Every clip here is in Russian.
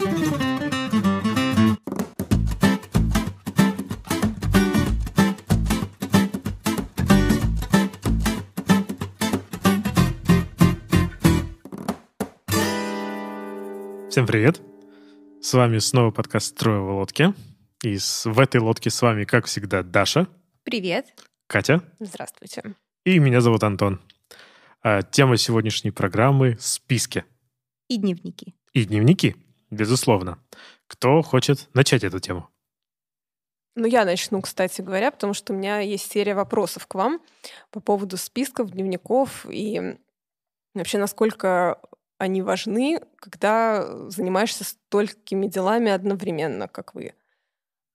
Всем привет! С вами снова подкаст «Трое в лодке». И с, в этой лодке с вами, как всегда, Даша. Привет. Катя. Здравствуйте. И меня зовут Антон. А, тема сегодняшней программы — списки. И дневники. И дневники, безусловно. Кто хочет начать эту тему? Ну, я начну, кстати говоря, потому что у меня есть серия вопросов к вам по поводу списков, дневников и вообще насколько они важны, когда занимаешься столькими делами одновременно, как вы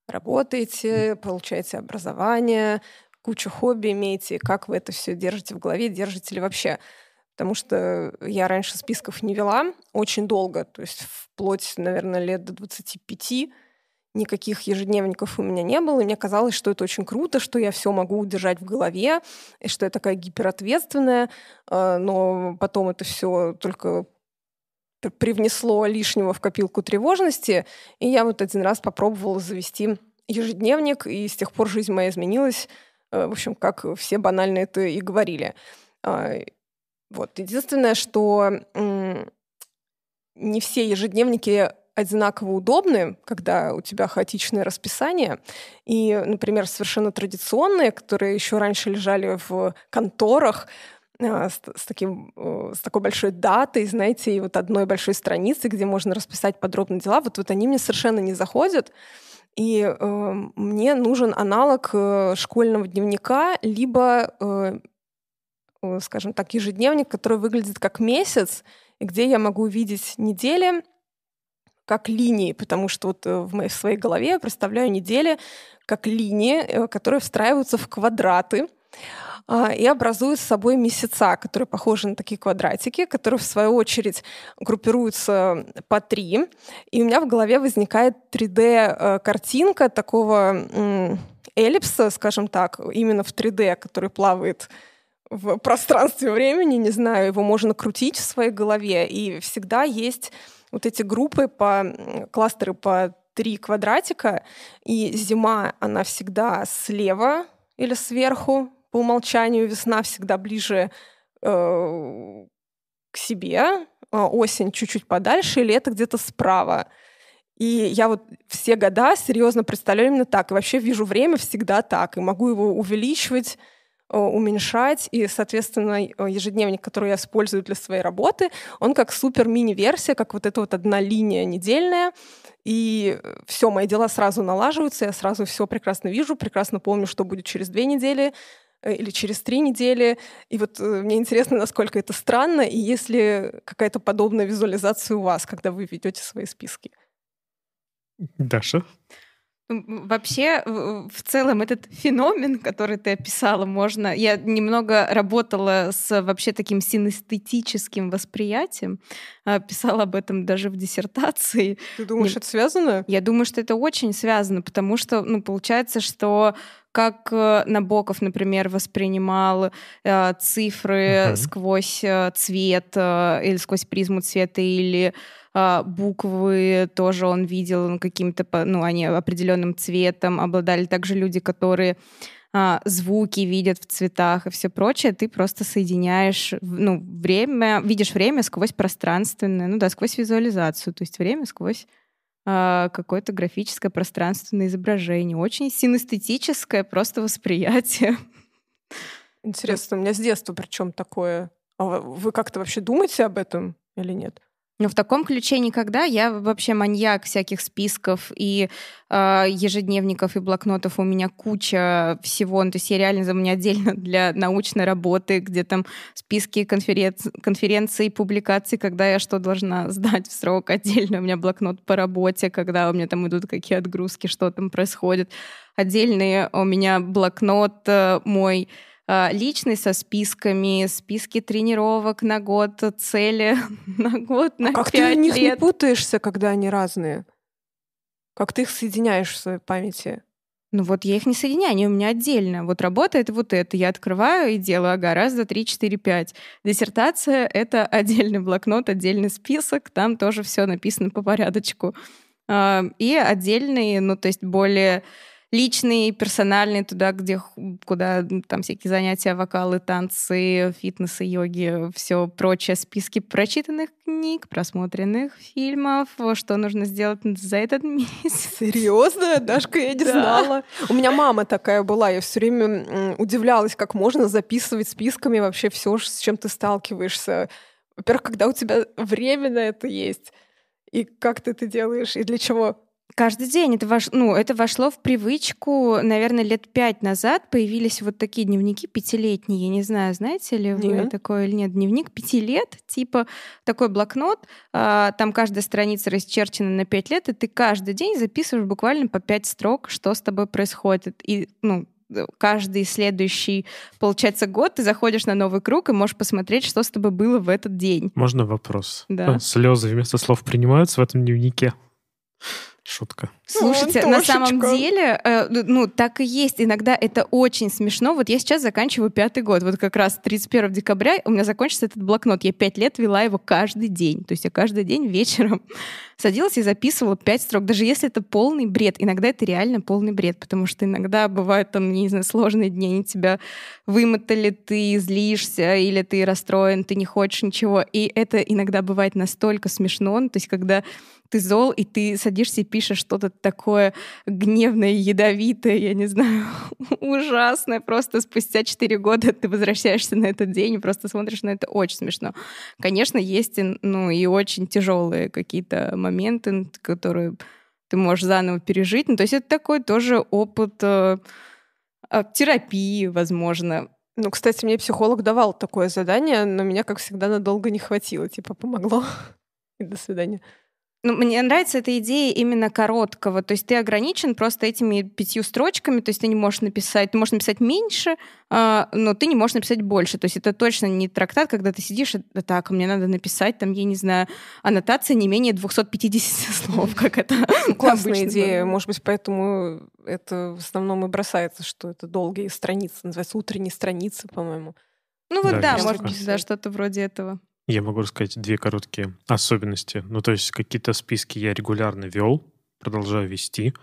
работаете, получаете образование, кучу хобби имеете, как вы это все держите в голове, держите ли вообще. Потому что я раньше списков не вела очень долго, то есть вплоть, наверное, лет до 25 никаких ежедневников у меня не было, и мне казалось, что это очень круто, что я все могу удержать в голове, и что я такая гиперответственная, а, но потом это все только привнесло лишнего в копилку тревожности, и я вот один раз попробовала завести ежедневник, и с тех пор жизнь моя изменилась, э, в общем, как все банально это и говорили. Вот. Единственное, что не все ежедневники одинаково удобны, когда у тебя хаотичное расписание. И, например, совершенно традиционные, которые еще раньше лежали в конторах, а, с, с, таким, с такой большой датой, знаете, и вот одной большой страницы, где можно расписать подробно дела, вот, вот они мне совершенно не заходят. И э, мне нужен аналог э, школьного дневника, либо, э, э, скажем так, ежедневник, который выглядит как месяц, и где я могу видеть недели как линии, потому что вот э, в, моей, в своей голове я представляю недели как линии, э, которые встраиваются в квадраты. А, и образуют с собой месяца, которые похожи на такие квадратики, которые в свою очередь группируются по три. И у меня в голове возникает 3D-картинка э, такого эллипса, скажем так, именно в 3D, который плавает в пространстве времени, не знаю, его можно крутить в своей голове, и всегда есть вот эти группы по кластеры по три квадратика, и зима, она всегда слева или сверху, по умолчанию весна всегда ближе э, к себе, а осень чуть-чуть подальше, и лето где-то справа. И я вот все года серьезно представляю именно так. И вообще вижу время всегда так. И могу его увеличивать, уменьшать. И, соответственно, ежедневник, который я использую для своей работы, он как супер мини-версия, как вот эта вот одна линия недельная. И все, мои дела сразу налаживаются, я сразу все прекрасно вижу, прекрасно помню, что будет через две недели, Э, или через три недели. И вот э, мне интересно, насколько это странно, и есть ли какая-то подобная визуализация у вас, когда вы ведете свои списки. Даша? Вообще, в целом, этот феномен, который ты описала, можно... Я немного работала с вообще таким синестетическим восприятием, а, писала об этом даже в диссертации. Ты думаешь, Не... это связано? Я думаю, что это очень связано, потому что, ну, получается, что как э, Набоков, например, воспринимал э, цифры uh-huh. сквозь э, цвет э, или сквозь призму цвета, или э, буквы тоже он видел ну, каким-то, ну, они определенным цветом обладали. Также люди, которые э, звуки видят в цветах и все прочее, ты просто соединяешь, ну, время, видишь время сквозь пространственное, ну да, сквозь визуализацию, то есть время сквозь а, какое-то графическое пространственное изображение. Очень синестетическое просто восприятие. Интересно, у меня с детства причем такое. А вы как-то вообще думаете об этом или нет? Но в таком ключе никогда. Я вообще маньяк всяких списков и э, ежедневников и блокнотов. У меня куча всего. Ну, то есть я реально, у меня отдельно для научной работы, где там списки конференций, конференций, публикаций, когда я что должна сдать в срок. Отдельно у меня блокнот по работе, когда у меня там идут какие отгрузки, что там происходит. Отдельный у меня блокнот э, мой личный со списками, списки тренировок на год, цели на год, на а как ты в них лет. не путаешься, когда они разные? Как ты их соединяешь в своей памяти? Ну вот я их не соединяю, они у меня отдельно. Вот работает вот это. Я открываю и делаю, ага, раз, два, три, четыре, пять. Диссертация — это отдельный блокнот, отдельный список. Там тоже все написано по порядочку. А, и отдельный, ну то есть более личный, персональный, туда, где, куда там всякие занятия, вокалы, танцы, фитнес и йоги, все прочее, списки прочитанных книг, просмотренных фильмов, что нужно сделать за этот месяц. Серьезно? Дашка, я не да. знала. У меня мама такая была, я все время удивлялась, как можно записывать списками вообще все, с чем ты сталкиваешься. Во-первых, когда у тебя время на это есть, и как ты это делаешь, и для чего? Каждый день это, вош, ну, это вошло в привычку, наверное, лет пять назад появились вот такие дневники пятилетние. Я не знаю, знаете ли вы нет. такое или нет. Дневник пяти лет, типа такой блокнот, а, там каждая страница расчерчена на пять лет, и ты каждый день записываешь буквально по пять строк, что с тобой происходит. И, ну, каждый следующий, получается, год ты заходишь на новый круг и можешь посмотреть, что с тобой было в этот день. Можно вопрос? Да. Слезы вместо слов принимаются в этом дневнике? Шутка. Слушайте, ну, на самом деле, э, ну, так и есть. Иногда это очень смешно. Вот я сейчас заканчиваю пятый год. Вот как раз 31 декабря у меня закончится этот блокнот. Я пять лет вела его каждый день. То есть я каждый день вечером садилась и записывала пять строк. Даже если это полный бред. Иногда это реально полный бред, потому что иногда бывают там, не знаю, сложные дни, они тебя вымотали, ты злишься или ты расстроен, ты не хочешь ничего. И это иногда бывает настолько смешно. То есть когда ты зол, и ты садишься и пишешь что-то такое гневное, ядовитое, я не знаю, ужасное. Просто спустя 4 года ты возвращаешься на этот день и просто смотришь на это очень смешно. Конечно, есть ну, и очень тяжелые какие-то моменты, которые ты можешь заново пережить. Ну, то есть это такой тоже опыт э, э, терапии, возможно. Ну, кстати, мне психолог давал такое задание, но меня, как всегда, надолго не хватило. Типа, помогло. И до свидания. Ну, мне нравится эта идея именно короткого. То есть ты ограничен просто этими пятью строчками, то есть ты не можешь написать, ты можешь написать меньше, э, но ты не можешь написать больше. То есть это точно не трактат, когда ты сидишь, и, так, мне надо написать, там, я не знаю, аннотация не менее 250 слов, как это ну, Классная идея. Может быть, поэтому это в основном и бросается, что это долгие страницы. Называется утренние страницы, по-моему. Ну вот да, да может быть, да, что-то вроде этого. Я могу рассказать две короткие особенности. Ну, то есть какие-то списки я регулярно вел, продолжаю вести.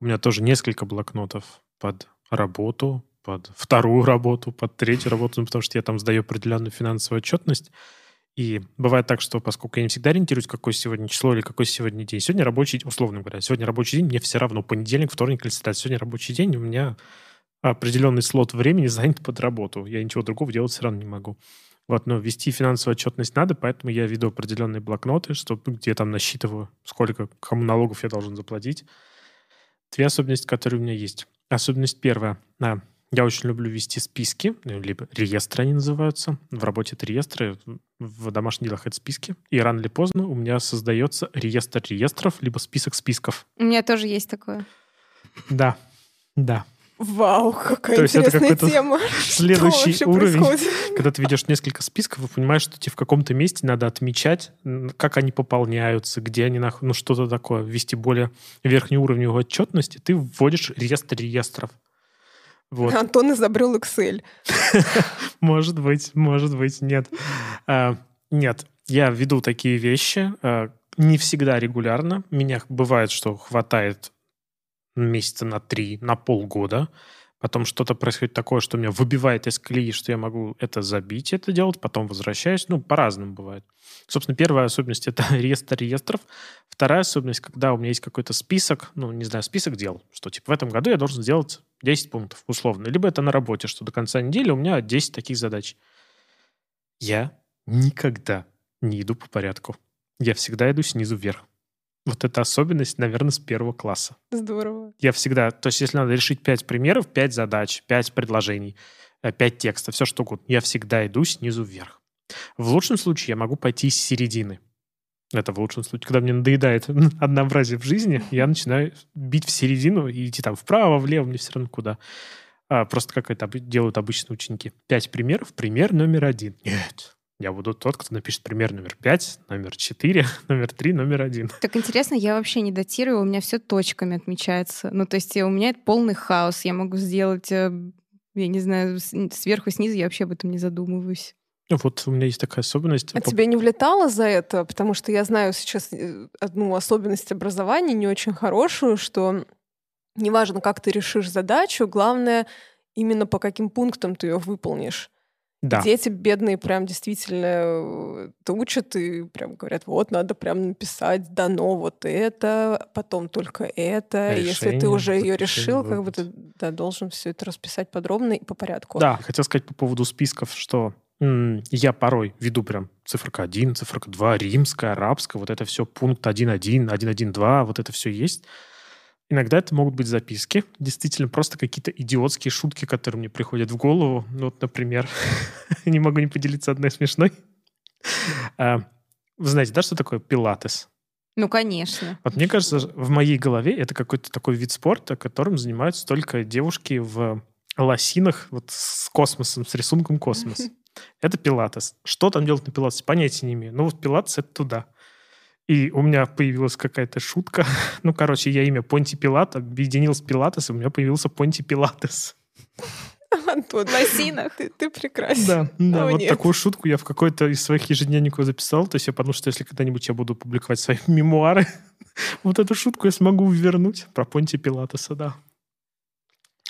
У меня тоже несколько блокнотов под работу, под вторую работу, под третью работу, ну, потому что я там сдаю определенную финансовую отчетность. И бывает так, что поскольку я не всегда ориентируюсь, какое сегодня число или какой сегодня день. Сегодня рабочий день, условно говоря, сегодня рабочий день, мне все равно, понедельник, вторник или среда. Сегодня рабочий день, у меня определенный слот времени занят под работу. Я ничего другого делать все равно не могу. Вот, но вести финансовую отчетность надо, поэтому я веду определенные блокноты, чтобы, где там насчитываю, сколько кому налогов я должен заплатить. Две особенности, которые у меня есть. Особенность первая. А, я очень люблю вести списки, ну, либо реестры они называются. В работе это реестры, в домашних делах это списки. И рано или поздно у меня создается реестр реестров, либо список списков. У меня тоже есть такое. Да, да. Вау, какая То интересная есть это тема. Следующий уровень, происходит? когда ты ведешь несколько списков и понимаешь, что тебе в каком-то месте надо отмечать, как они пополняются, где они, ну что-то такое, ввести более верхний уровень отчетности, ты вводишь реестр реестров. Вот. Антон изобрел Excel. может быть, может быть, нет. А, нет, я веду такие вещи, а, не всегда регулярно. Меня бывает, что хватает месяца на три, на полгода. Потом что-то происходит такое, что меня выбивает из колеи, что я могу это забить, это делать, потом возвращаюсь. Ну, по-разному бывает. Собственно, первая особенность — это реестр реестров. Вторая особенность, когда у меня есть какой-то список, ну, не знаю, список дел, что, типа, в этом году я должен сделать 10 пунктов, условно. Либо это на работе, что до конца недели у меня 10 таких задач. Я никогда не иду по порядку. Я всегда иду снизу вверх. Вот эта особенность, наверное, с первого класса. Здорово. Я всегда... То есть если надо решить пять примеров, пять задач, пять предложений, э, пять текстов, все что угодно, я всегда иду снизу вверх. В лучшем случае я могу пойти с середины. Это в лучшем случае. Когда мне надоедает однообразие в жизни, я начинаю бить в середину и идти там вправо, влево, мне все равно куда. А, просто как это делают обычные ученики. Пять примеров. Пример номер один. Нет, Я буду тот, кто напишет пример номер пять, номер четыре, номер три, номер один. Так интересно, я вообще не датирую, у меня все точками отмечается. Ну, то есть у меня это полный хаос. Я могу сделать, э, я не знаю, сверху, снизу, я вообще об этом не задумываюсь. Вот у меня есть такая особенность. А по... тебе не влетало за это? Потому что я знаю сейчас э, одну особенность образования, не очень хорошую, что неважно, как ты решишь задачу, главное именно по каким пунктам ты ее выполнишь. Да. Дети бедные прям действительно это учат и прям говорят, вот, надо прям написать дано вот это, потом только это. Решение, Если ты уже ее решил, как бы ты да, должен все это расписать подробно и по порядку. Да, хотел сказать по поводу списков, что я порой веду прям циферка 1, циферка 2, римская, арабская, вот это все пункт 1.1, 1.1.2, вот это все есть. Иногда это могут быть записки, действительно просто какие-то идиотские шутки, которые мне приходят в голову. Ну, вот, например, не могу не поделиться одной смешной. А, вы знаете, да, что такое пилатес? Ну, конечно. Вот мне кажется, в моей голове это какой-то такой вид спорта, которым занимаются только девушки в лосинах вот с космосом, с рисунком космос. Это пилатес. Что там делать на пилатесе, понятия не имею. Но вот пилатес — это туда. И у меня появилась какая-то шутка. Ну, короче, я имя Понти Пилат объединил с Пилатес, и у меня появился Понти Пилатес. Антон, в лосинах. Ты, ты прекрасен. Да, да вот нет. такую шутку я в какой-то из своих ежедневников записал. То есть я подумал, что если когда-нибудь я буду публиковать свои мемуары, вот эту шутку я смогу вернуть про Понти Пилатеса, да.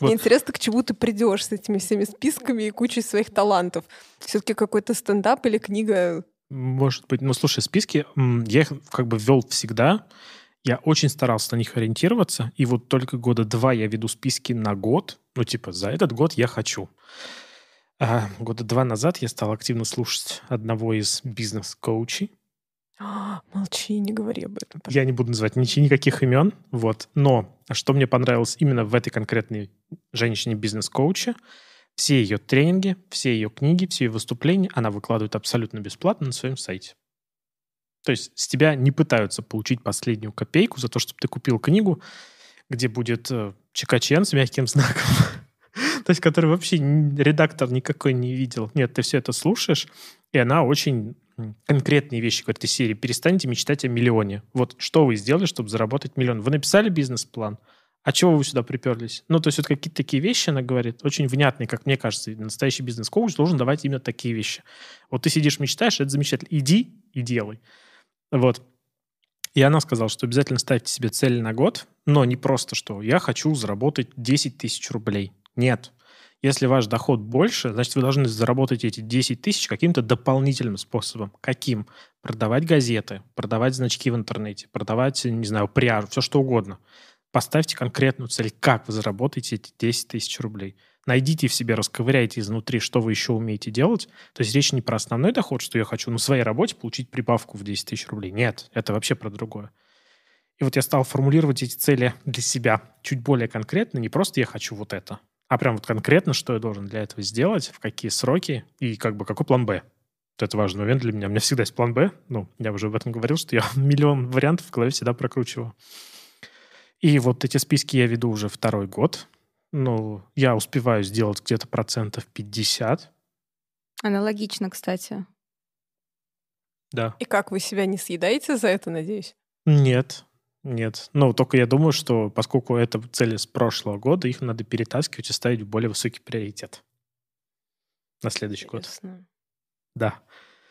Вот. Мне интересно, к чему ты придешь с этими всеми списками и кучей своих талантов. Все-таки какой-то стендап или книга может быть. Ну, слушай, списки я их как бы ввел всегда. Я очень старался на них ориентироваться. И вот только года два я веду списки на год. Ну, типа, за этот год я хочу. А года два назад я стал активно слушать одного из бизнес-коучей. молчи, не говори об этом. Пожалуйста. Я не буду называть ничего, никаких имен. Вот. Но что мне понравилось именно в этой конкретной женщине бизнес-коуче – все ее тренинги, все ее книги, все ее выступления она выкладывает абсолютно бесплатно на своем сайте. То есть с тебя не пытаются получить последнюю копейку за то, чтобы ты купил книгу, где будет э, ЧКЧН с мягким знаком, то есть который вообще редактор никакой не видел. Нет, ты все это слушаешь, и она очень конкретные вещи говорит из серии «Перестаньте мечтать о миллионе». Вот что вы сделали, чтобы заработать миллион? Вы написали бизнес-план – а чего вы сюда приперлись? Ну, то есть вот какие-то такие вещи она говорит, очень внятные, как мне кажется. Настоящий бизнес-коуч должен давать именно такие вещи. Вот ты сидишь, мечтаешь, это замечательно. Иди и делай. Вот. И она сказала, что обязательно ставьте себе цель на год, но не просто, что я хочу заработать 10 тысяч рублей. Нет. Если ваш доход больше, значит, вы должны заработать эти 10 тысяч каким-то дополнительным способом. Каким? Продавать газеты, продавать значки в интернете, продавать, не знаю, пряжу, все что угодно – Поставьте конкретную цель, как вы заработаете эти 10 тысяч рублей. Найдите в себе, расковыряйте изнутри, что вы еще умеете делать. То есть речь не про основной доход, что я хочу на своей работе получить прибавку в 10 тысяч рублей. Нет, это вообще про другое. И вот я стал формулировать эти цели для себя чуть более конкретно. Не просто я хочу вот это, а прям вот конкретно, что я должен для этого сделать, в какие сроки и как бы какой план «Б». Вот это важный момент для меня. У меня всегда есть план «Б». Ну, я уже об этом говорил, что я миллион вариантов в голове всегда прокручиваю. И вот эти списки я веду уже второй год. Ну, я успеваю сделать где-то процентов 50. Аналогично, кстати. Да. И как, вы себя не съедаете за это, надеюсь? Нет, нет. Ну, только я думаю, что поскольку это цели с прошлого года, их надо перетаскивать и ставить в более высокий приоритет на следующий Интересно. год. Да.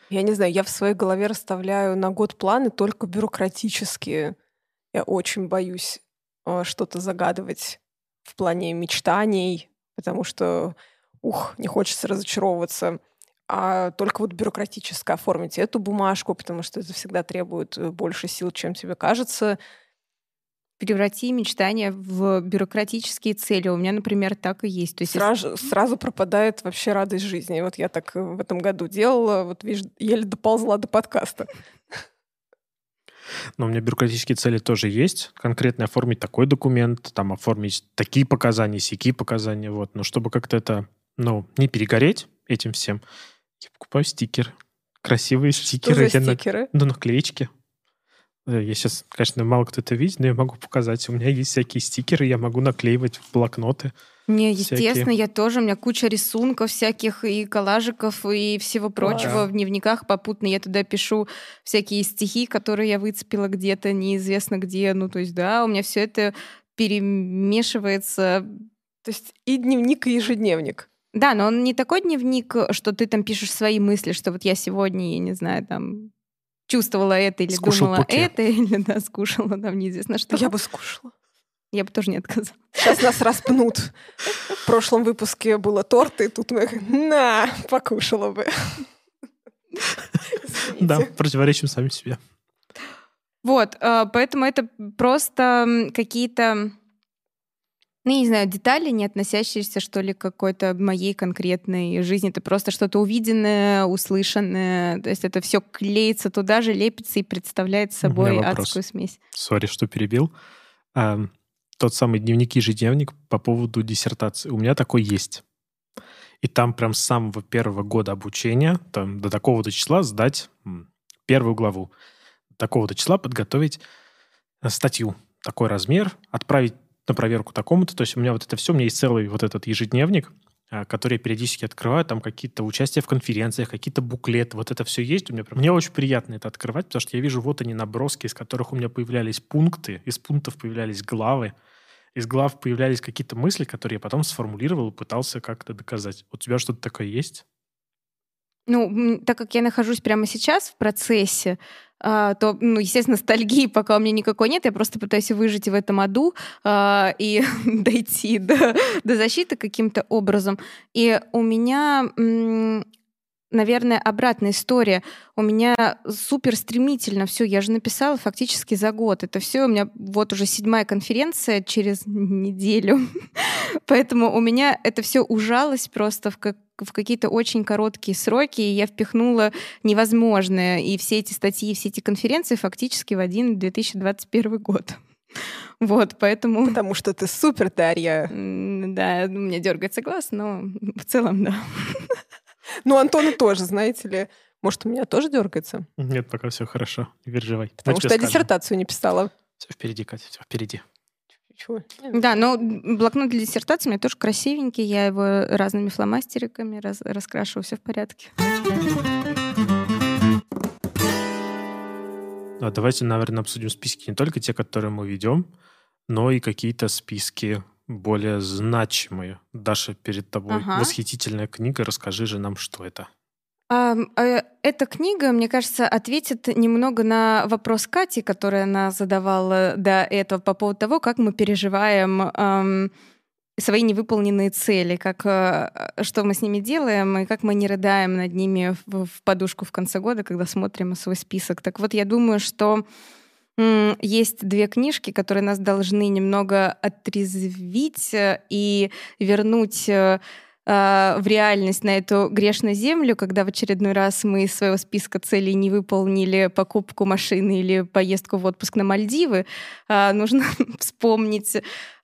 Я не знаю, я в своей голове расставляю на год планы только бюрократические. Я очень боюсь что-то загадывать в плане мечтаний, потому что, ух, не хочется разочаровываться, а только вот бюрократически оформить эту бумажку, потому что это всегда требует э, больше сил, чем тебе кажется. Преврати мечтания в бюрократические цели. У меня, например, так и есть. То есть сразу, если... сразу пропадает вообще радость жизни. Вот я так в этом году делала, вот видишь, еле доползла до подкаста. Но у меня бюрократические цели тоже есть. Конкретно оформить такой документ, там оформить такие показания, сякие показания. Вот. Но чтобы как-то это, ну, не перегореть этим всем, я покупаю стикер. Красивые стикеры. Что за стикеры? На... Ну, наклеечки. Э, я сейчас, конечно, мало кто это видит, но я могу показать. У меня есть всякие стикеры, я могу наклеивать в блокноты. Не, естественно, всякие. я тоже. У меня куча рисунков всяких и коллажиков и всего прочего да. в дневниках попутно. Я туда пишу всякие стихи, которые я выцепила где-то, неизвестно где. Ну, то есть, да, у меня все это перемешивается. То есть и дневник, и ежедневник. Да, но он не такой дневник, что ты там пишешь свои мысли, что вот я сегодня, я не знаю, там чувствовала это или Скушал думала пуки. это, или да, скушала там неизвестно что. Я бы скушала. Я бы тоже не отказала. Сейчас нас распнут. В прошлом выпуске было торт, и тут мы на, покушала бы. Да, противоречим сами себе. Вот, а, поэтому это просто какие-то ну, не знаю, детали, не относящиеся, что ли, к какой-то моей конкретной жизни. Это просто что-то увиденное, услышанное. То есть это все клеится туда же, лепится и представляет собой адскую смесь. Сори, что перебил. А, тот самый дневник ежедневник по поводу диссертации. У меня такой есть. И там прям с самого первого года обучения, там до такого-то числа сдать первую главу. До такого-то числа подготовить э, статью. Такой размер, отправить на проверку такому-то. То есть у меня вот это все, у меня есть целый вот этот ежедневник, а, который я периодически открываю, там какие-то участия в конференциях, какие-то буклеты, вот это все есть у меня. Мне очень приятно это открывать, потому что я вижу вот они наброски, из которых у меня появлялись пункты, из пунктов появлялись главы, из глав появлялись какие-то мысли, которые я потом сформулировал и пытался как-то доказать. У тебя что-то такое есть? Ну, так как я нахожусь прямо сейчас в процессе, а, то, ну, естественно, ностальгии пока у меня никакой нет, я просто пытаюсь выжить в этом аду а, и дойти до, до защиты каким-то образом. И у меня наверное, обратная история. У меня супер стремительно все. Я же написала фактически за год. Это все у меня вот уже седьмая конференция через неделю. Поэтому у меня это все ужалось просто в, как, в какие-то очень короткие сроки, и я впихнула невозможное. И все эти статьи, все эти конференции фактически в один 2021 год. Вот, поэтому... Потому что ты супер, Дарья. Да, у меня дергается глаз, но в целом, да. Ну, Антону тоже, знаете ли. Может, у меня тоже дергается? Нет, пока все хорошо. Не переживай. Потому что я диссертацию не писала. Все впереди, Катя, все впереди. Чего? Да, но блокнот для диссертации у меня тоже красивенький. Я его разными фломастериками раз, раскрашиваю, все в порядке. А давайте, наверное, обсудим списки не только те, которые мы ведем, но и какие-то списки более значимые. Даша, перед тобой ага. восхитительная книга. Расскажи же нам, что это. А, эта книга, мне кажется, ответит немного на вопрос Кати, который она задавала до этого по поводу того, как мы переживаем свои невыполненные цели, как, э, что мы с ними делаем и как мы не рыдаем над ними в, в подушку в конце года, когда смотрим свой список. Так вот, я думаю, что есть две книжки, которые нас должны немного отрезвить э, и вернуть а, в реальность на эту грешную землю, когда в очередной раз мы из своего списка целей не выполнили покупку машины или поездку в отпуск на Мальдивы, а, нужно вспомнить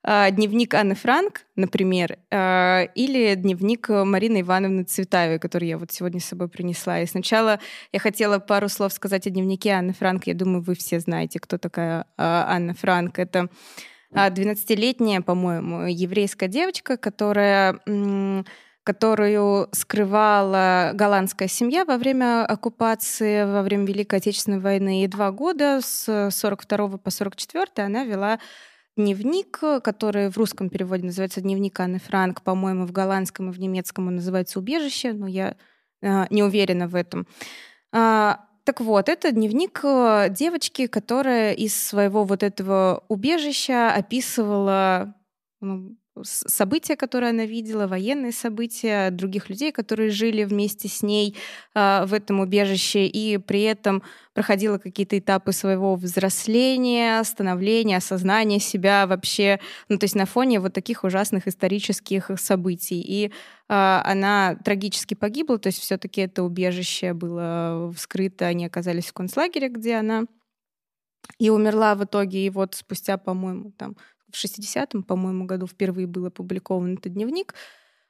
а, дневник Анны Франк, например, или дневник Марины Ивановны Цветаевой, который я вот сегодня с собой принесла. И сначала я хотела пару слов сказать о дневнике Анны Франк. Я думаю, вы все знаете, кто такая Анна Франк. Это 12-летняя, по-моему, еврейская девочка, которая которую скрывала голландская семья во время оккупации, во время Великой Отечественной войны. И два года, с 42 по 44 она вела дневник, который в русском переводе называется «Дневник Анны Франк», по-моему, в голландском и в немецком он называется «Убежище», но я э, не уверена в этом. А, так вот, это дневник э, девочки, которая из своего вот этого убежища описывала ну, события, которые она видела, военные события, других людей, которые жили вместе с ней э, в этом убежище, и при этом проходила какие-то этапы своего взросления, становления, осознания себя вообще, ну то есть на фоне вот таких ужасных исторических событий. И э, она трагически погибла, то есть все-таки это убежище было вскрыто, они оказались в концлагере, где она и умерла в итоге, и вот спустя, по-моему, там в 60-м, по-моему, году впервые был опубликован этот дневник.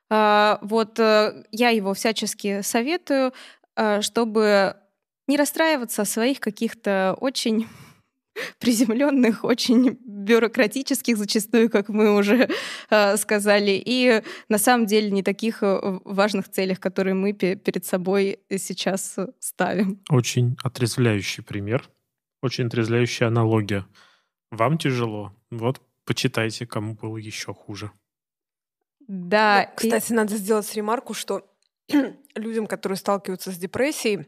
А, вот э, я его всячески советую, а, чтобы не расстраиваться о своих каких-то очень приземленных, очень бюрократических зачастую, как мы уже э, сказали, и на самом деле не таких э, важных целях, которые мы перед собой сейчас ставим. Очень отрезвляющий пример, очень отрезвляющая аналогия. Вам тяжело, вот почитайте, кому было еще хуже. Да. Ну, кстати, и... надо сделать ремарку, что людям, которые сталкиваются с депрессией,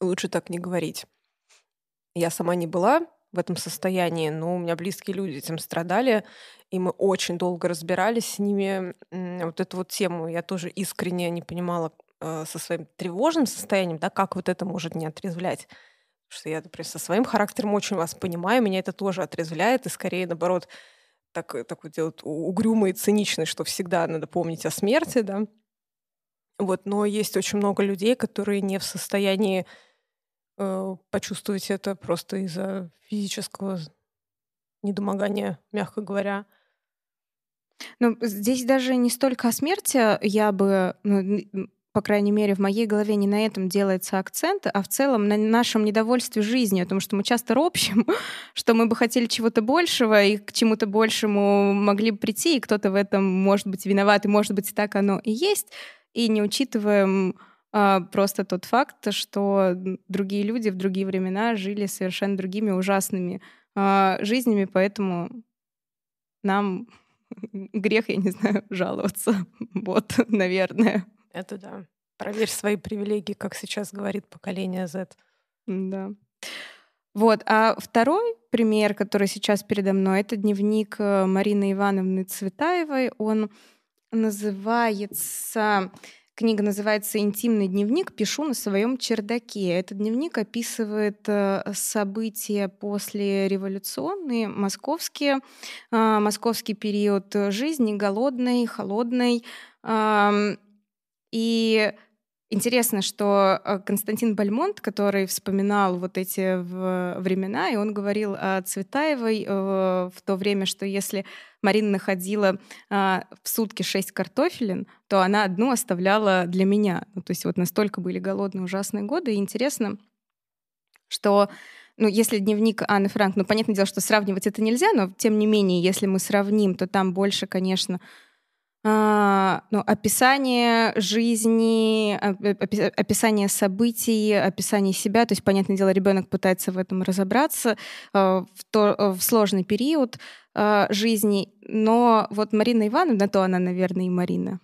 лучше так не говорить. Я сама не была в этом состоянии, но у меня близкие люди этим страдали, и мы очень долго разбирались с ними. Вот эту вот тему я тоже искренне не понимала э, со своим тревожным состоянием, да, как вот это может не отрезвлять. Что я, например, со своим характером очень вас понимаю, меня это тоже отрезвляет, и скорее, наоборот, так, такой делает угрюмый и циничный, что всегда надо помнить о смерти, да. Вот, но есть очень много людей, которые не в состоянии э, почувствовать это просто из-за физического недомогания, мягко говоря. Ну, здесь даже не столько о смерти я бы, ну, по крайней мере, в моей голове не на этом делается акцент, а в целом на нашем недовольстве жизнью, потому что мы часто ропщим, что мы бы хотели чего-то большего, и к чему-то большему могли бы прийти, и кто-то в этом может быть виноват, и может быть так оно и есть и не учитываем а, просто тот факт, что другие люди в другие времена жили совершенно другими ужасными а, жизнями, поэтому нам грех, я не знаю, жаловаться. Вот, наверное. Это да. Проверь свои привилегии, как сейчас говорит поколение Z. Да. Вот. А второй пример, который сейчас передо мной, это дневник э, Марины Ивановны Цветаевой. Он называется... Книга называется «Интимный дневник. Пишу на своем чердаке». Этот дневник описывает э, события после революционные, московские, э, московский период жизни, голодной, холодной. И Интересно, что э, Константин Бальмонт, который вспоминал вот эти времена, и он говорил о Цветаевой э, в то время, что если Марина находила а, в сутки шесть картофелин, то она одну оставляла для меня. Ну, то есть вот настолько были голодные ужасные годы. И интересно, что ну, если дневник Анны Франк, ну, понятное дело, что сравнивать это нельзя, но тем не менее, если мы сравним, то там больше, конечно, а, ну, описание жизни, описание событий, описание себя. То есть, понятное дело, ребенок пытается в этом разобраться а, в, то, в сложный период а, жизни. Но вот Марина Ивановна, то она, наверное, и Марина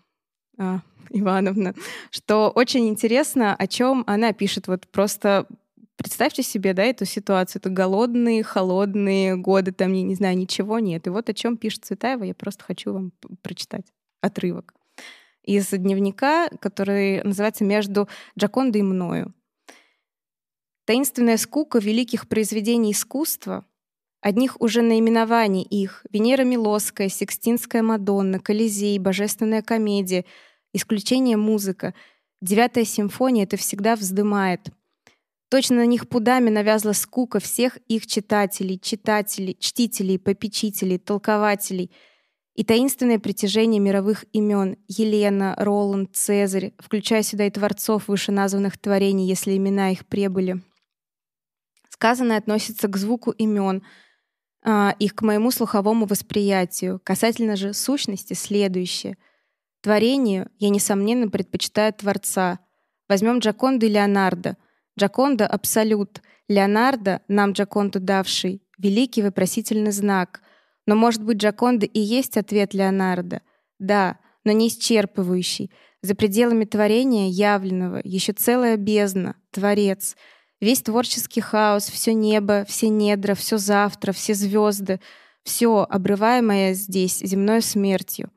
Ивановна, что очень интересно, о чем она пишет. Вот просто представьте себе, да, эту ситуацию. Это голодные, холодные годы, там, я не знаю, ничего нет. И вот о чем пишет Цветаева, я просто хочу вам прочитать отрывок из дневника, который называется «Между Джакондой и мною». Таинственная скука великих произведений искусства, одних уже наименований их — Венера Милосская, Сикстинская Мадонна, Колизей, Божественная комедия, исключение музыка, Девятая симфония — это всегда вздымает. Точно на них пудами навязла скука всех их читателей, читателей, чтителей, попечителей, толкователей — и таинственное притяжение мировых имен Елена, Роланд, Цезарь, включая сюда и творцов вышеназванных творений, если имена их прибыли. Сказанное относится к звуку имен, а, их к моему слуховому восприятию. Касательно же сущности следующее. Творению я, несомненно, предпочитаю Творца. Возьмем Джаконду и Леонардо. Джаконда — абсолют. Леонардо, нам Джаконду давший, великий вопросительный знак — но, может быть, Джаконда и есть ответ Леонардо? Да, но не исчерпывающий. За пределами творения явленного еще целая бездна, Творец. Весь творческий хаос, все небо, все недра, все завтра, все звезды, все, обрываемое здесь земной смертью.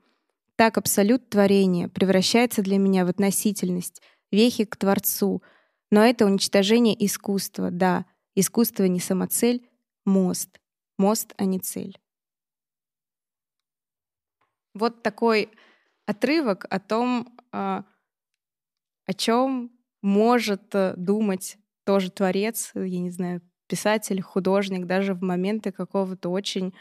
Так абсолют творения превращается для меня в относительность, вехи к Творцу. Но это уничтожение искусства, да. Искусство не самоцель, мост. Мост, а не цель. Вот такой отрывок о том, а, о чем может э, думать тоже творец, я не знаю, писатель, художник, даже в моменты какого-то очень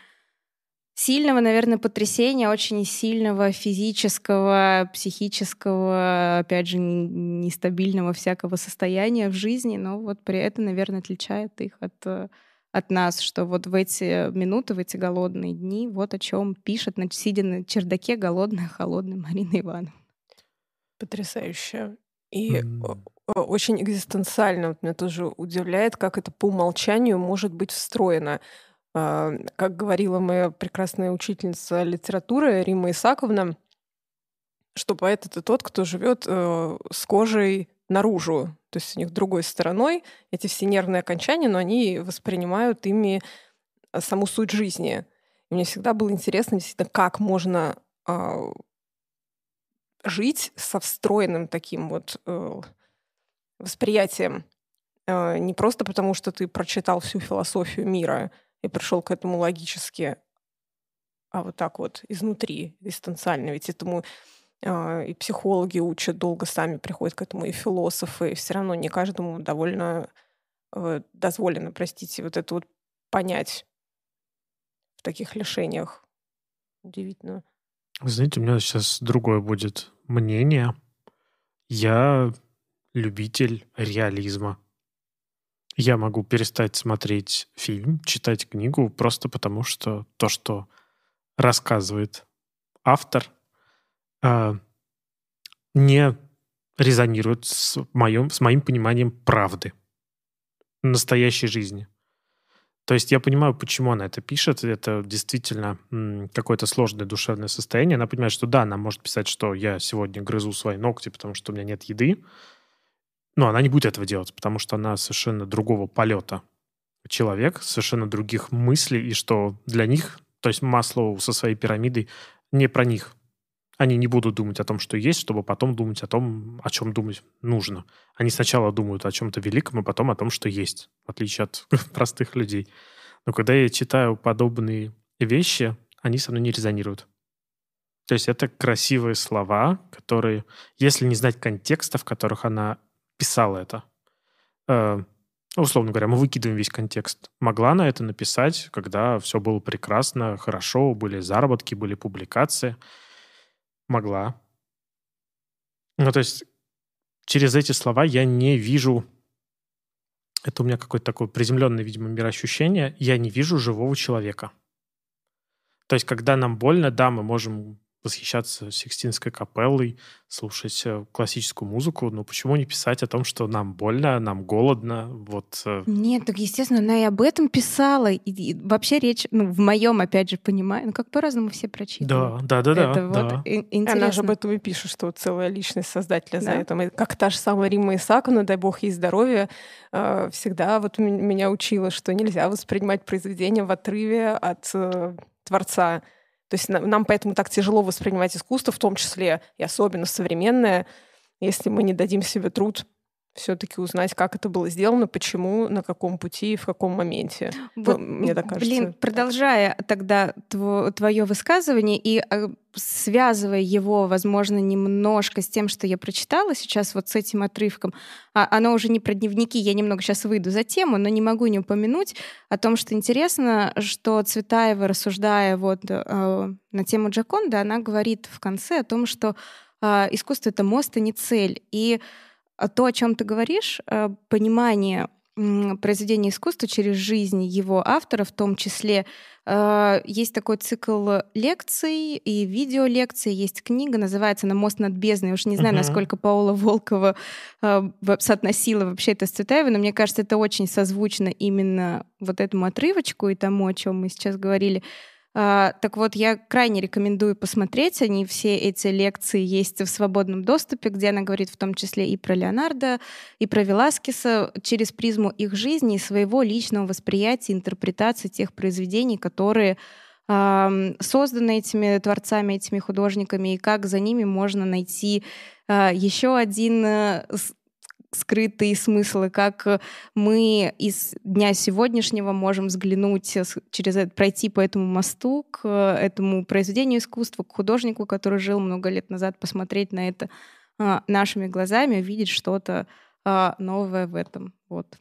сильного, наверное, потрясения, очень сильного физического, психического, опять же, нестабильного всякого состояния в жизни, но вот при этом, наверное, отличает их от, э, от нас, что вот в эти минуты, в эти голодные дни, вот о чем пишет, сидя на чердаке голодная, холодная Марина Ивановна. Потрясающе. И mm. очень экзистенциально вот меня тоже удивляет, как это по умолчанию может быть встроено. А, как говорила моя прекрасная учительница литературы Рима Исаковна, что поэт — это тот, кто живет э, с кожей наружу, то есть у них другой стороной эти все нервные окончания, но они воспринимают ими э, саму суть жизни. И мне всегда было интересно, действительно, как можно э, жить со встроенным таким вот э, восприятием. Э, не просто потому, что ты прочитал всю философию мира и пришел к этому логически, а вот так вот изнутри, дистанциально. Ведь этому и психологи учат долго сами приходят к этому, и философы. И все равно не каждому довольно э, дозволено, простите, вот это вот понять в таких лишениях. Удивительно. Знаете, у меня сейчас другое будет мнение. Я любитель реализма. Я могу перестать смотреть фильм, читать книгу просто потому, что то, что рассказывает автор, не резонирует с, моим, с моим пониманием правды настоящей жизни. То есть я понимаю, почему она это пишет. Это действительно какое-то сложное душевное состояние. Она понимает, что да, она может писать, что я сегодня грызу свои ногти, потому что у меня нет еды. Но она не будет этого делать, потому что она совершенно другого полета человек, совершенно других мыслей, и что для них, то есть масло со своей пирамидой, не про них. Они не будут думать о том, что есть, чтобы потом думать о том, о чем думать нужно. Они сначала думают о чем-то великом, а потом о том, что есть, в отличие от простых людей. Но когда я читаю подобные вещи, они со мной не резонируют. То есть это красивые слова, которые, если не знать контекста, в которых она писала это, э, условно говоря, мы выкидываем весь контекст. Могла она это написать, когда все было прекрасно, хорошо, были заработки, были публикации – Могла. Ну, то есть через эти слова я не вижу... Это у меня какое-то такое приземленное, видимо, мироощущение. Я не вижу живого человека. То есть, когда нам больно, да, мы можем восхищаться Сикстинской капеллой, слушать э, классическую музыку, но почему не писать о том, что нам больно, нам голодно, вот... Э? Нет, так, естественно, она и об этом писала, и, и вообще речь, ну, в моем, опять же, понимаю, ну, как по-разному все прочитывают. Да, да, да, Это да. вот да. интересно. Она же об этом и пишет, что целая личность создателя да? за это. Как та же самая Рима Исаковна, дай бог ей здоровья, э, всегда вот меня учила, что нельзя воспринимать произведение в отрыве от творца. То есть нам поэтому так тяжело воспринимать искусство, в том числе и особенно современное, если мы не дадим себе труд все-таки узнать, как это было сделано, почему, на каком пути и в каком моменте. Вот, мне так кажется. Блин, продолжая тогда тво, твое высказывание и э, связывая его, возможно, немножко с тем, что я прочитала сейчас вот с этим отрывком, а, оно уже не про дневники, я немного сейчас выйду за тему, но не могу не упомянуть о том, что интересно, что Цветаева, рассуждая вот э, на тему Джаконда, она говорит в конце о том, что э, искусство — это мост, а не цель. И то, о чем ты говоришь, э, понимание произведения искусства через жизнь его автора, в том числе э, есть такой цикл лекций и видеолекций, есть книга, называется «На мост над бездной». Уж не знаю, uh-huh. насколько Паула Волкова э, соотносила вообще это с Цветаевой, но мне кажется, это очень созвучно именно вот этому отрывочку и тому, о чем мы сейчас говорили. А, так вот, я крайне рекомендую посмотреть. Они все эти лекции есть в свободном доступе, где она говорит в том числе и про Леонардо, и про Веласкеса через призму их жизни и своего личного восприятия, интерпретации тех произведений, которые созданы этими творцами, этими художниками, и как за ними можно найти а, еще один э, скрытые смыслы, как э, мы из дня сегодняшнего можем взглянуть через это, пройти по этому мосту к э, этому произведению искусства, к художнику, который жил много лет назад, посмотреть на это а, нашими глазами, увидеть что-то а, новое в этом. Вот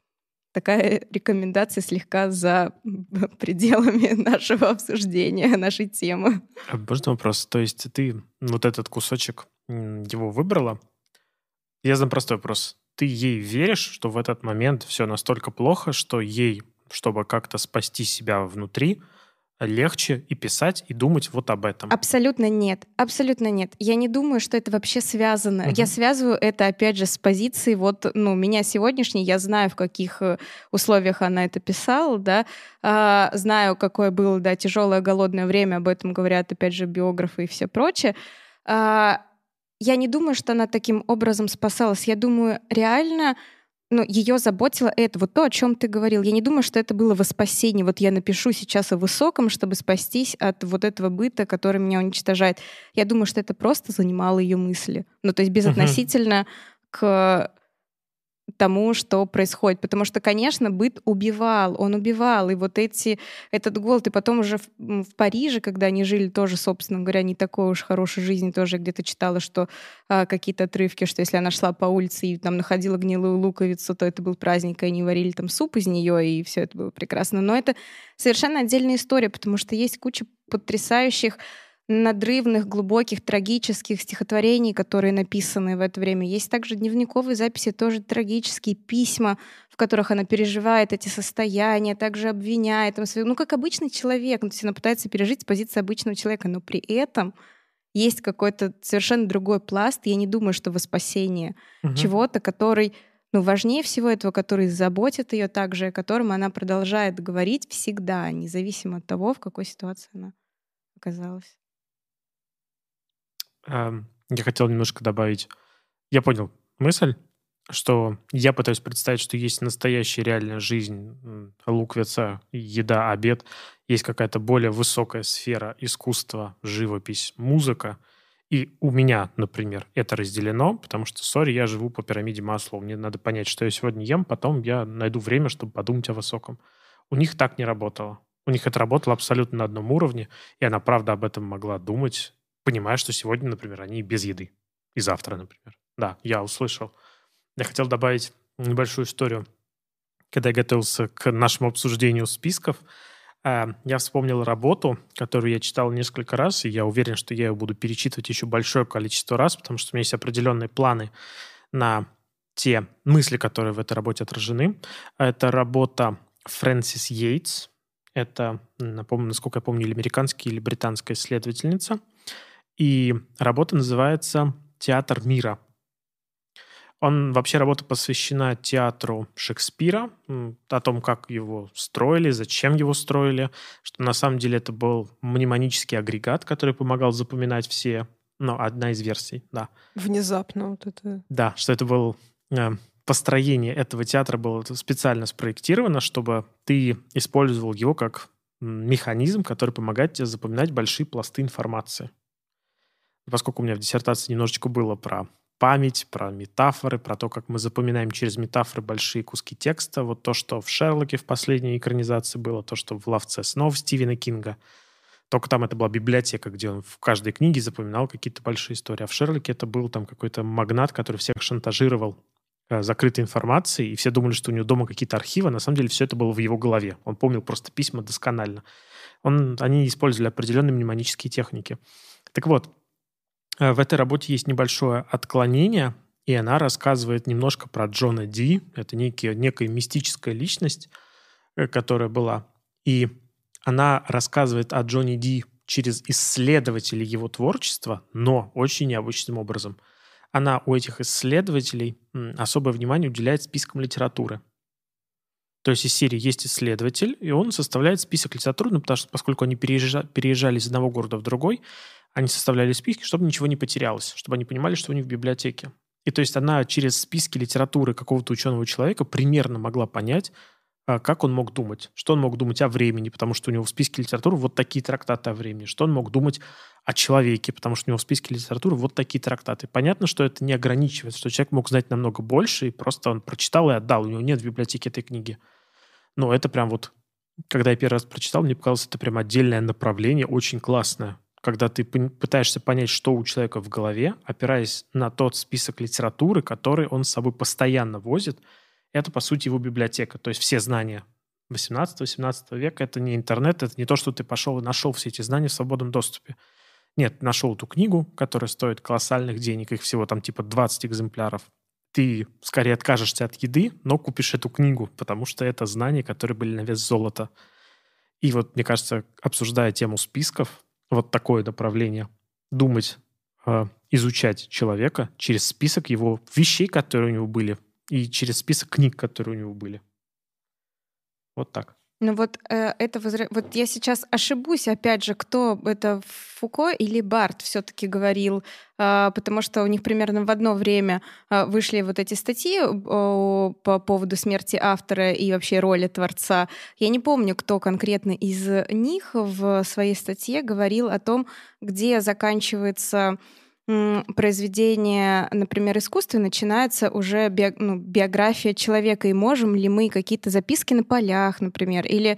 такая рекомендация слегка за пределами нашего обсуждения, нашей темы. А можно вопрос? То есть ты вот этот кусочек его выбрала? Я задам простой вопрос ты ей веришь, что в этот момент все настолько плохо, что ей чтобы как-то спасти себя внутри, легче и писать, и думать вот об этом. Абсолютно нет. Абсолютно нет. Я не думаю, что это вообще связано. Угу. Я связываю это, опять же, с позиции вот, ну, меня сегодняшней, я знаю, в каких э, условиях она это писала, да, а, знаю, какое было, да, тяжелое, голодное время, об этом говорят, опять же, биографы и все прочее. А, я не думаю, что она таким образом спасалась. Я думаю, реально ну, ее заботило это, вот то, о чем ты говорил. Я не думаю, что это было во спасении. Вот я напишу сейчас о высоком, чтобы спастись от вот этого быта, который меня уничтожает. Я думаю, что это просто занимало ее мысли. Ну, то есть безотносительно uh-huh. к тому, что происходит. Потому что, конечно, быт убивал, он убивал. И вот эти, этот голод, и потом уже в, в Париже, когда они жили тоже, собственно говоря, не такой уж хорошей жизни, тоже где-то читала, что а, какие-то отрывки, что если она шла по улице и там находила гнилую луковицу, то это был праздник, и они варили там суп из нее, и все это было прекрасно. Но это совершенно отдельная история, потому что есть куча потрясающих надрывных, глубоких, трагических стихотворений, которые написаны в это время. Есть также дневниковые записи, тоже трагические письма, в которых она переживает эти состояния, также обвиняет. Ну, как обычный человек. Ну, то есть она пытается пережить с позиции обычного человека, но при этом есть какой-то совершенно другой пласт. Я не думаю, что во спасение угу. чего-то, который ну, важнее всего этого, который заботит ее также, о котором она продолжает говорить всегда, независимо от того, в какой ситуации она оказалась. Я хотел немножко добавить. Я понял мысль, что я пытаюсь представить, что есть настоящая реальная жизнь, луквица, еда, обед, есть какая-то более высокая сфера искусства, живопись, музыка. И у меня, например, это разделено, потому что, сори, я живу по пирамиде масла. Мне надо понять, что я сегодня ем, потом я найду время, чтобы подумать о высоком. У них так не работало. У них это работало абсолютно на одном уровне, и она, правда, об этом могла думать, понимая, что сегодня, например, они без еды. И завтра, например. Да, я услышал. Я хотел добавить небольшую историю. Когда я готовился к нашему обсуждению списков, э, я вспомнил работу, которую я читал несколько раз, и я уверен, что я ее буду перечитывать еще большое количество раз, потому что у меня есть определенные планы на те мысли, которые в этой работе отражены. Это работа Фрэнсис Йейтс. Это, напомню, насколько я помню, или американская, или британская исследовательница – и работа называется «Театр мира». Он вообще работа посвящена театру Шекспира, о том, как его строили, зачем его строили, что на самом деле это был мнемонический агрегат, который помогал запоминать все, ну, одна из версий, да. Внезапно вот это. Да, что это был э, построение этого театра было специально спроектировано, чтобы ты использовал его как механизм, который помогает тебе запоминать большие пласты информации поскольку у меня в диссертации немножечко было про память, про метафоры, про то, как мы запоминаем через метафоры большие куски текста. Вот то, что в «Шерлоке» в последней экранизации было, то, что в «Ловце снов» Стивена Кинга. Только там это была библиотека, где он в каждой книге запоминал какие-то большие истории. А в «Шерлоке» это был там какой-то магнат, который всех шантажировал э, закрытой информацией, и все думали, что у него дома какие-то архивы. На самом деле все это было в его голове. Он помнил просто письма досконально. Он, они использовали определенные мнемонические техники. Так вот, в этой работе есть небольшое отклонение, и она рассказывает немножко про Джона Ди. Это некий, некая мистическая личность, э, которая была. И она рассказывает о Джонни Ди через исследователей его творчества, но очень необычным образом. Она у этих исследователей особое внимание уделяет спискам литературы. То есть из серии есть исследователь, и он составляет список литературы, ну, потому что поскольку они переезжали, переезжали из одного города в другой, они составляли списки, чтобы ничего не потерялось, чтобы они понимали, что у них в библиотеке. И то есть она через списки литературы какого-то ученого человека примерно могла понять, а, как он мог думать, что он мог думать о времени, потому что у него в списке литературы вот такие трактаты о времени, что он мог думать о человеке, потому что у него в списке литературы вот такие трактаты. Понятно, что это не ограничивает, что человек мог знать намного больше, и просто он прочитал и отдал, у него нет в библиотеке этой книги. Но это прям вот, когда я первый раз прочитал, мне показалось, это прям отдельное направление, очень классное когда ты пытаешься понять, что у человека в голове, опираясь на тот список литературы, который он с собой постоянно возит, это, по сути, его библиотека. То есть все знания 18-18 века — это не интернет, это не то, что ты пошел и нашел все эти знания в свободном доступе. Нет, нашел эту книгу, которая стоит колоссальных денег, их всего там типа 20 экземпляров. Ты скорее откажешься от еды, но купишь эту книгу, потому что это знания, которые были на вес золота. И вот, мне кажется, обсуждая тему списков, вот такое направление, думать, э, изучать человека через список его вещей, которые у него были, и через список книг, которые у него были. Вот так. Ну вот э, это возра... вот я сейчас ошибусь, опять же, кто это Фуко или Барт все-таки говорил, э, потому что у них примерно в одно время э, вышли вот эти статьи э, по поводу смерти автора и вообще роли творца. Я не помню, кто конкретно из них в своей статье говорил о том, где заканчивается произведение, например, искусства, начинается уже би, ну, биография человека, и можем ли мы какие-то записки на полях, например, или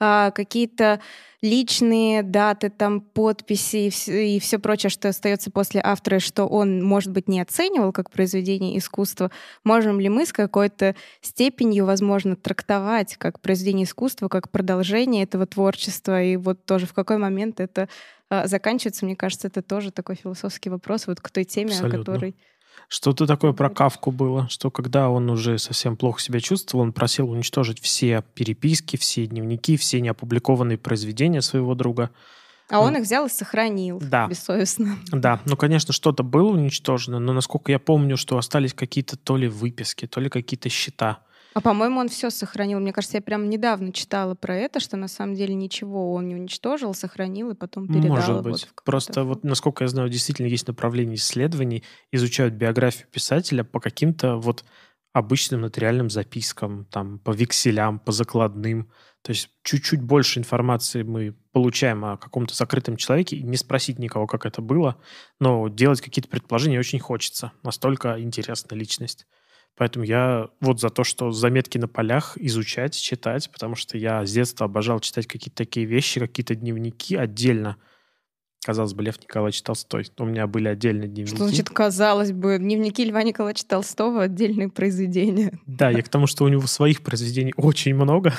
а, какие-то личные даты, там подписи и все, и все прочее, что остается после автора, что он, может быть, не оценивал как произведение искусства, можем ли мы с какой-то степенью, возможно, трактовать как произведение искусства, как продолжение этого творчества, и вот тоже в какой момент это заканчивается, мне кажется, это тоже такой философский вопрос вот к той теме, Абсолютно. о которой... Что-то такое про Кавку было, что когда он уже совсем плохо себя чувствовал, он просил уничтожить все переписки, все дневники, все неопубликованные произведения своего друга. А он их взял и сохранил да. бессовестно. Да, ну, конечно, что-то было уничтожено, но, насколько я помню, что остались какие-то то ли выписки, то ли какие-то счета. А по-моему, он все сохранил. Мне кажется, я прям недавно читала про это, что на самом деле ничего он не уничтожил, сохранил и потом передал. Может быть. Вот Просто вот, насколько я знаю, действительно есть направление исследований, изучают биографию писателя по каким-то вот обычным нотариальным запискам, там, по векселям, по закладным. То есть чуть-чуть больше информации мы получаем о каком-то закрытом человеке, и не спросить никого, как это было, но делать какие-то предположения очень хочется. Настолько интересна личность. Поэтому я вот за то, что заметки на полях изучать, читать, потому что я с детства обожал читать какие-то такие вещи, какие-то дневники отдельно. Казалось бы, Лев Николаевич Толстой. У меня были отдельные дневники. Что значит, казалось бы, дневники Льва Николаевича Толстого — отдельные произведения. Да, я к тому, что у него своих произведений очень много.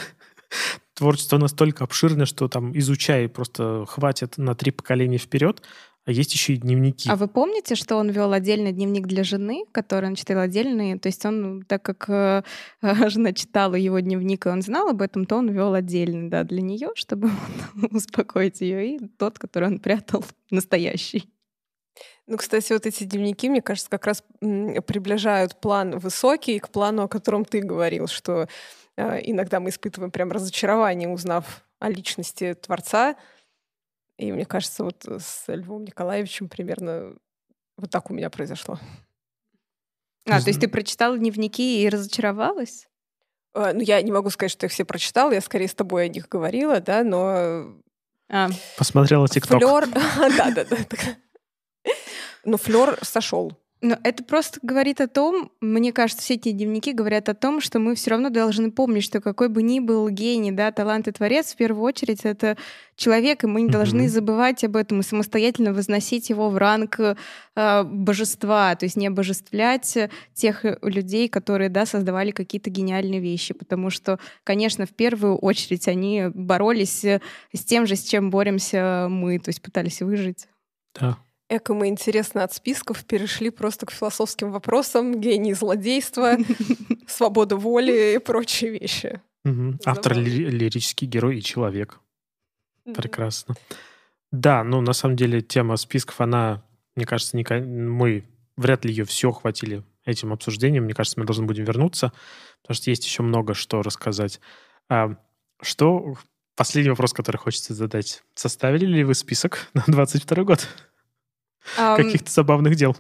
Творчество настолько обширное, что там изучай просто хватит на три поколения вперед. А есть еще и дневники. А вы помните, что он вел отдельный дневник для жены, который он читал отдельный? То есть он, так как э, жена читала его дневник, и он знал об этом, то он вел отдельный, да, для нее, чтобы успокоить ее, и тот, который он прятал, настоящий. Ну, кстати, вот эти дневники, мне кажется, как раз приближают план высокий к плану, о котором ты говорил, что э, иногда мы испытываем прям разочарование, узнав о личности Творца, и мне кажется, вот э, с Львом Николаевичем примерно вот так у меня произошло. А, то есть ты прочитала дневники и разочаровалась? А, ну, я не могу сказать, что их все прочитала, я скорее с тобой о них говорила, да, но... А. Посмотрела ТикТок. Флёр... Да-да-да. Но флер сошел. Но это просто говорит о том, мне кажется, все эти дневники говорят о том, что мы все равно должны помнить, что какой бы ни был гений, да, талант и творец, в первую очередь это человек, и мы не должны забывать об этом и самостоятельно возносить его в ранг э, божества, то есть не обожествлять тех людей, которые, да, создавали какие-то гениальные вещи, потому что, конечно, в первую очередь они боролись с тем же, с чем боремся мы, то есть пытались выжить. Да. Эко мы, интересно, от списков перешли просто к философским вопросам, гений злодейства, свобода воли и прочие вещи. Автор лирический герой и человек. Прекрасно. Да, ну на самом деле тема списков, она, мне кажется, мы вряд ли ее все хватили этим обсуждением. Мне кажется, мы должны будем вернуться, потому что есть еще много что рассказать. А, что последний вопрос, который хочется задать. Составили ли вы список на 22 год? Каких-то забавных дел.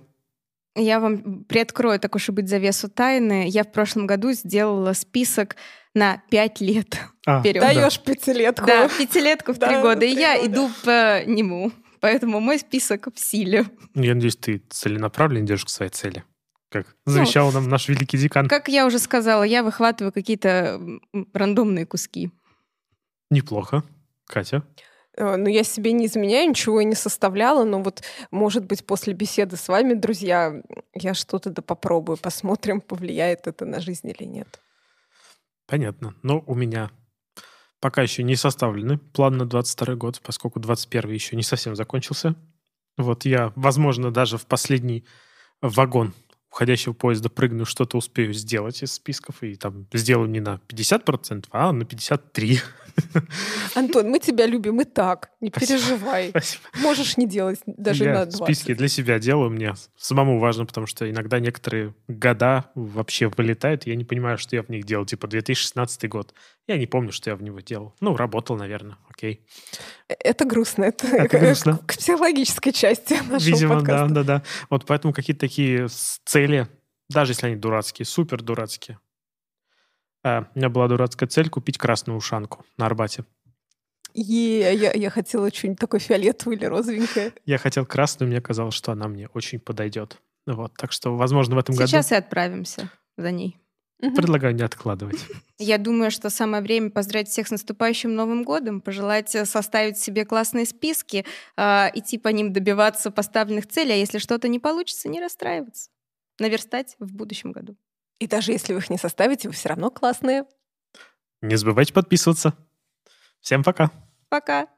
Я вам приоткрою, так уж и быть, завесу тайны. Я в прошлом году сделала список на пять лет а, вперед. Даешь да. пятилетку. Да, пятилетку в три года. И я иду по нему. Поэтому мой список в силе. Я надеюсь, ты целенаправленно идешь к своей цели. Как завещал ну, нам наш великий декан. Как я уже сказала, я выхватываю какие-то рандомные куски. Неплохо. Катя? Э, ну, я себе не изменяю, ничего и не составляла, но вот, может быть, после беседы с вами, друзья, я что-то да попробую, посмотрим, повлияет это на жизнь или нет. Понятно. Но у меня пока еще не составлены план на 22 год, поскольку 21 еще не совсем закончился. Вот я, возможно, даже в последний вагон уходящего поезда прыгну, что-то успею сделать из списков, и там сделаю не на 50%, а на 53%. Антон, мы тебя любим и так, не Спасибо. переживай. Спасибо. Можешь не делать даже Я на 20. списки для себя делаю, мне самому важно, потому что иногда некоторые года вообще вылетают, и я не понимаю, что я в них делал. Типа 2016 год. Я не помню, что я в него делал. Ну, работал, наверное, окей. Это грустно. Это, Это к- грустно. К, психологической части нашего Видимо, подкаста. да, да, да. Вот поэтому какие-то такие цели, даже если они дурацкие, супер дурацкие. А, у меня была дурацкая цель купить красную ушанку на Арбате. Е, я, я хотела что-нибудь такое фиолетовое или розовенькое. Я хотел красную, мне казалось, что она мне очень подойдет. Вот, так что, возможно, в этом Сейчас и отправимся за ней. Году предлагаю не откладывать. Я думаю, что самое время поздравить всех с наступающим Новым годом, пожелать э, составить себе классные списки, э, идти по ним добиваться поставленных целей, а если что-то не получится, не расстраиваться. Наверстать в будущем году. И даже если вы их не составите, вы все равно классные. Не забывайте подписываться. Всем пока. Пока!